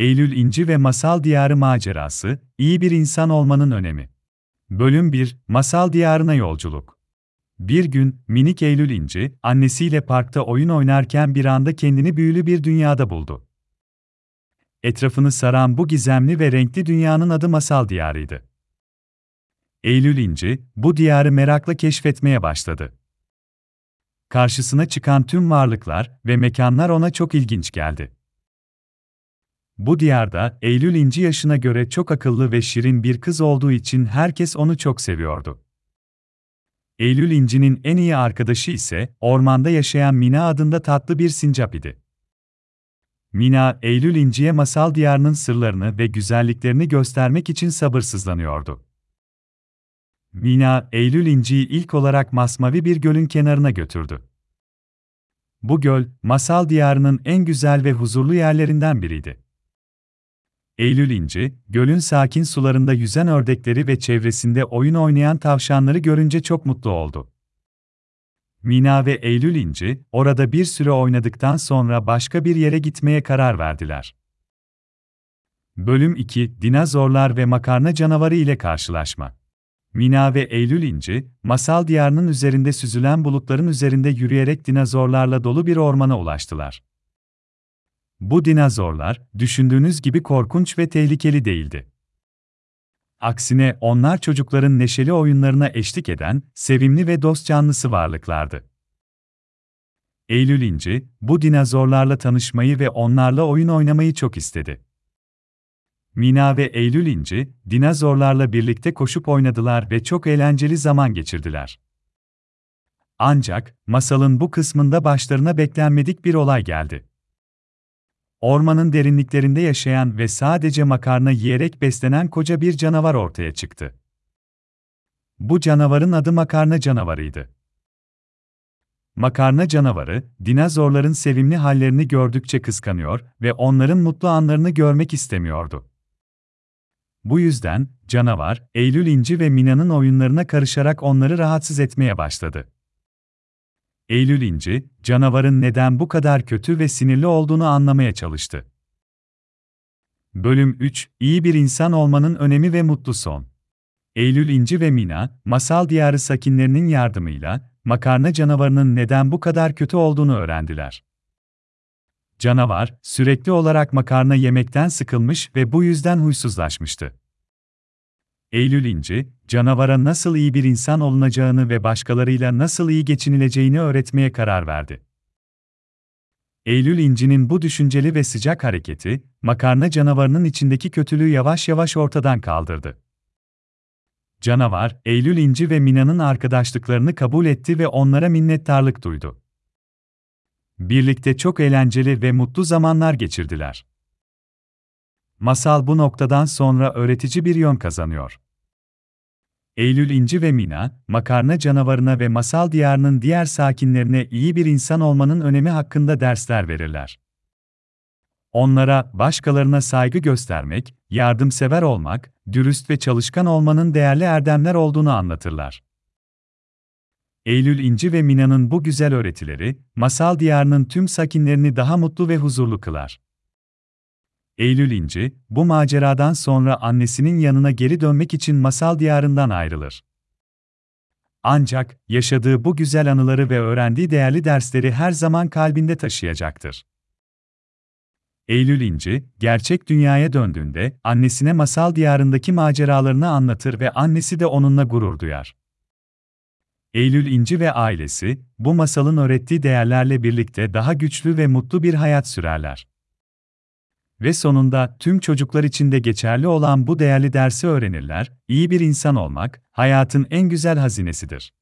Eylül İnci ve Masal Diyarı Macerası, iyi bir insan olmanın önemi. Bölüm 1, Masal Diyarına Yolculuk. Bir gün, minik Eylül İnci, annesiyle parkta oyun oynarken bir anda kendini büyülü bir dünyada buldu. Etrafını saran bu gizemli ve renkli dünyanın adı Masal Diyarı'ydı. Eylül İnci, bu diyarı merakla keşfetmeye başladı. Karşısına çıkan tüm varlıklar ve mekanlar ona çok ilginç geldi. Bu diyarda Eylül İnci yaşına göre çok akıllı ve şirin bir kız olduğu için herkes onu çok seviyordu. Eylül İnci'nin en iyi arkadaşı ise ormanda yaşayan Mina adında tatlı bir sincap idi. Mina, Eylül İnci'ye masal diyarının sırlarını ve güzelliklerini göstermek için sabırsızlanıyordu. Mina, Eylül İnci'yi ilk olarak masmavi bir gölün kenarına götürdü. Bu göl, masal diyarının en güzel ve huzurlu yerlerinden biriydi. Eylül İnci, gölün sakin sularında yüzen ördekleri ve çevresinde oyun oynayan tavşanları görünce çok mutlu oldu. Mina ve Eylül İnci, orada bir süre oynadıktan sonra başka bir yere gitmeye karar verdiler. Bölüm 2 Dinozorlar ve Makarna Canavarı ile Karşılaşma Mina ve Eylül İnci, masal diyarının üzerinde süzülen bulutların üzerinde yürüyerek dinozorlarla dolu bir ormana ulaştılar. Bu dinozorlar, düşündüğünüz gibi korkunç ve tehlikeli değildi. Aksine onlar çocukların neşeli oyunlarına eşlik eden, sevimli ve dost canlısı varlıklardı. Eylül İnci, bu dinozorlarla tanışmayı ve onlarla oyun oynamayı çok istedi. Mina ve Eylül İnci, dinozorlarla birlikte koşup oynadılar ve çok eğlenceli zaman geçirdiler. Ancak, masalın bu kısmında başlarına beklenmedik bir olay geldi. Ormanın derinliklerinde yaşayan ve sadece makarna yiyerek beslenen koca bir canavar ortaya çıktı. Bu canavarın adı makarna canavarıydı. Makarna canavarı, dinozorların sevimli hallerini gördükçe kıskanıyor ve onların mutlu anlarını görmek istemiyordu. Bu yüzden, canavar, Eylül İnci ve Mina'nın oyunlarına karışarak onları rahatsız etmeye başladı. Eylül İnci, canavarın neden bu kadar kötü ve sinirli olduğunu anlamaya çalıştı. Bölüm 3 İyi bir insan olmanın önemi ve mutlu son. Eylül İnci ve Mina, masal diyarı sakinlerinin yardımıyla, makarna canavarının neden bu kadar kötü olduğunu öğrendiler. Canavar, sürekli olarak makarna yemekten sıkılmış ve bu yüzden huysuzlaşmıştı. Eylül İnci, canavara nasıl iyi bir insan olunacağını ve başkalarıyla nasıl iyi geçinileceğini öğretmeye karar verdi. Eylül İnci'nin bu düşünceli ve sıcak hareketi, makarna canavarının içindeki kötülüğü yavaş yavaş ortadan kaldırdı. Canavar, Eylül İnci ve Mina'nın arkadaşlıklarını kabul etti ve onlara minnettarlık duydu. Birlikte çok eğlenceli ve mutlu zamanlar geçirdiler. Masal bu noktadan sonra öğretici bir yön kazanıyor. Eylül İnci ve Mina, makarna canavarına ve masal diyarının diğer sakinlerine iyi bir insan olmanın önemi hakkında dersler verirler. Onlara başkalarına saygı göstermek, yardımsever olmak, dürüst ve çalışkan olmanın değerli erdemler olduğunu anlatırlar. Eylül İnci ve Mina'nın bu güzel öğretileri, masal diyarının tüm sakinlerini daha mutlu ve huzurlu kılar. Eylül İnci, bu maceradan sonra annesinin yanına geri dönmek için masal diyarından ayrılır. Ancak, yaşadığı bu güzel anıları ve öğrendiği değerli dersleri her zaman kalbinde taşıyacaktır. Eylül İnci, gerçek dünyaya döndüğünde, annesine masal diyarındaki maceralarını anlatır ve annesi de onunla gurur duyar. Eylül İnci ve ailesi, bu masalın öğrettiği değerlerle birlikte daha güçlü ve mutlu bir hayat sürerler. Ve sonunda tüm çocuklar için de geçerli olan bu değerli dersi öğrenirler, iyi bir insan olmak, hayatın en güzel hazinesidir.